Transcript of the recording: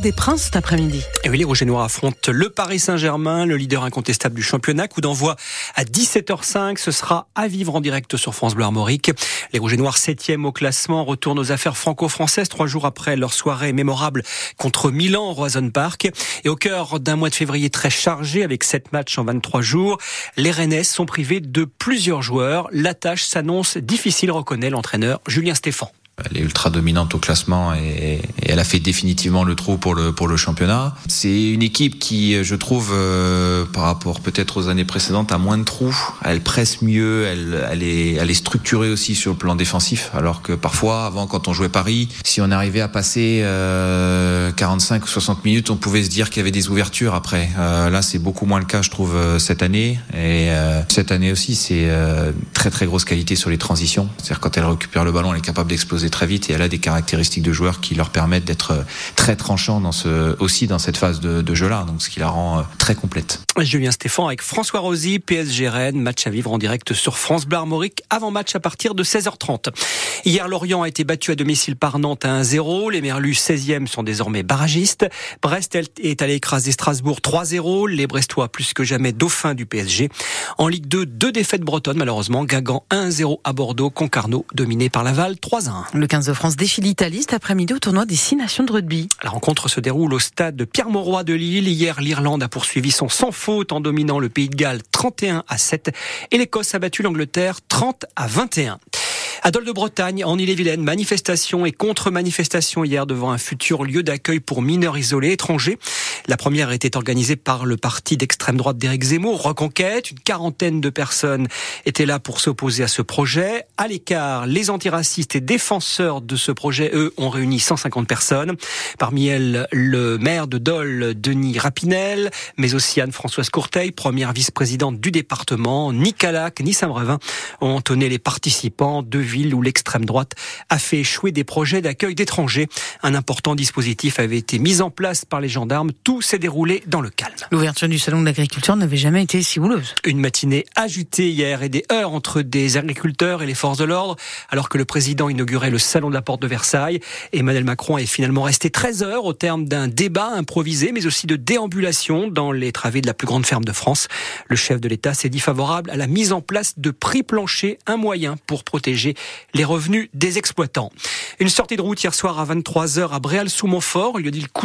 Des Princes cet après-midi. Et oui, les Rouges et Noirs affrontent le Paris Saint-Germain, le leader incontestable du championnat. Coup d'envoi à 17h05. Ce sera à vivre en direct sur France Bleu Armorique. Les Rouges et Noirs, septième au classement, retournent aux affaires franco-françaises trois jours après leur soirée mémorable contre Milan au Roison Park. Et au cœur d'un mois de février très chargé avec sept matchs en 23 jours, les Rennais sont privés de plusieurs joueurs. La tâche s'annonce difficile, reconnaît l'entraîneur Julien Stéphan. Elle est ultra dominante au classement et, elle a fait définitivement le trou pour le pour le championnat. C'est une équipe qui, je trouve, euh, par rapport peut-être aux années précédentes, a moins de trous. Elle presse mieux, elle, est elle est structurée aussi sur le plan défensif. Alors que parfois, avant, quand on jouait Paris, si on arrivait à passer euh, 45 ou 60 minutes, on pouvait se dire qu'il y avait des ouvertures après. Euh, là, c'est beaucoup moins le cas, je trouve, euh, cette année. Et euh, cette année aussi, c'est très très grosse qualité sur les transitions. C'est-à-dire quand elle récupère le ballon, elle est capable d'exploser très vite et elle a des caractéristiques de joueur qui leur permettent d'être euh, très tranchants aussi dans cette phase de, de jeu-là, donc ce qui la rend euh, très complète. Julien Stéphane avec François Rosy, PSG Rennes, match à vivre en direct sur France Bleu Armorique, avant match à partir de 16h30. Hier, Lorient a été battu à domicile par Nantes à 1-0. Les Merlus 16e sont désormais barragistes. Brest est allé écraser Strasbourg 3-0. Les Brestois plus que jamais dauphins du PSG. En Ligue 2, deux défaites bretonnes malheureusement. Guingamp 1-0 à Bordeaux, Concarneau dominé par Laval 3-1. Le 15 de France défile l'Italie cet après-midi au tournoi des six nations de rugby. La rencontre se déroule au stade de Pierre-Mauroy de Lille. Hier, l'Irlande a poursuivi son sans faute en dominant le Pays de Galles 31 à 7 et l'Écosse a battu l'Angleterre 30 à 21. À Dole de Bretagne, en Ille-et-Vilaine, manifestation et contre-manifestation hier devant un futur lieu d'accueil pour mineurs isolés étrangers. La première était organisée par le parti d'extrême droite d'Éric Zemmour, Reconquête. Une quarantaine de personnes étaient là pour s'opposer à ce projet. À l'écart, les antiracistes et défenseurs de ce projet, eux, ont réuni 150 personnes. Parmi elles, le maire de Dole, Denis Rapinel, mais aussi Anne-Françoise Courteil, première vice-présidente du département, ni Calac, ni Saint-Brevin ont entonné les participants de ville où l'extrême droite a fait échouer des projets d'accueil d'étrangers. Un important dispositif avait été mis en place par les gendarmes. Tout s'est déroulé dans le calme. L'ouverture du salon de l'agriculture n'avait jamais été si houleuse. Une matinée agitée hier et des heures entre des agriculteurs et les forces de l'ordre, alors que le président inaugurait le salon de la porte de Versailles. Emmanuel Macron est finalement resté 13 heures au terme d'un débat improvisé, mais aussi de déambulation dans les travées de la plus grande ferme de France. Le chef de l'État s'est dit favorable à la mise en place de prix planchers, un moyen pour protéger les revenus des exploitants. Une sortie de route hier soir à 23h à Bréal-sous-Montfort. A dit le coup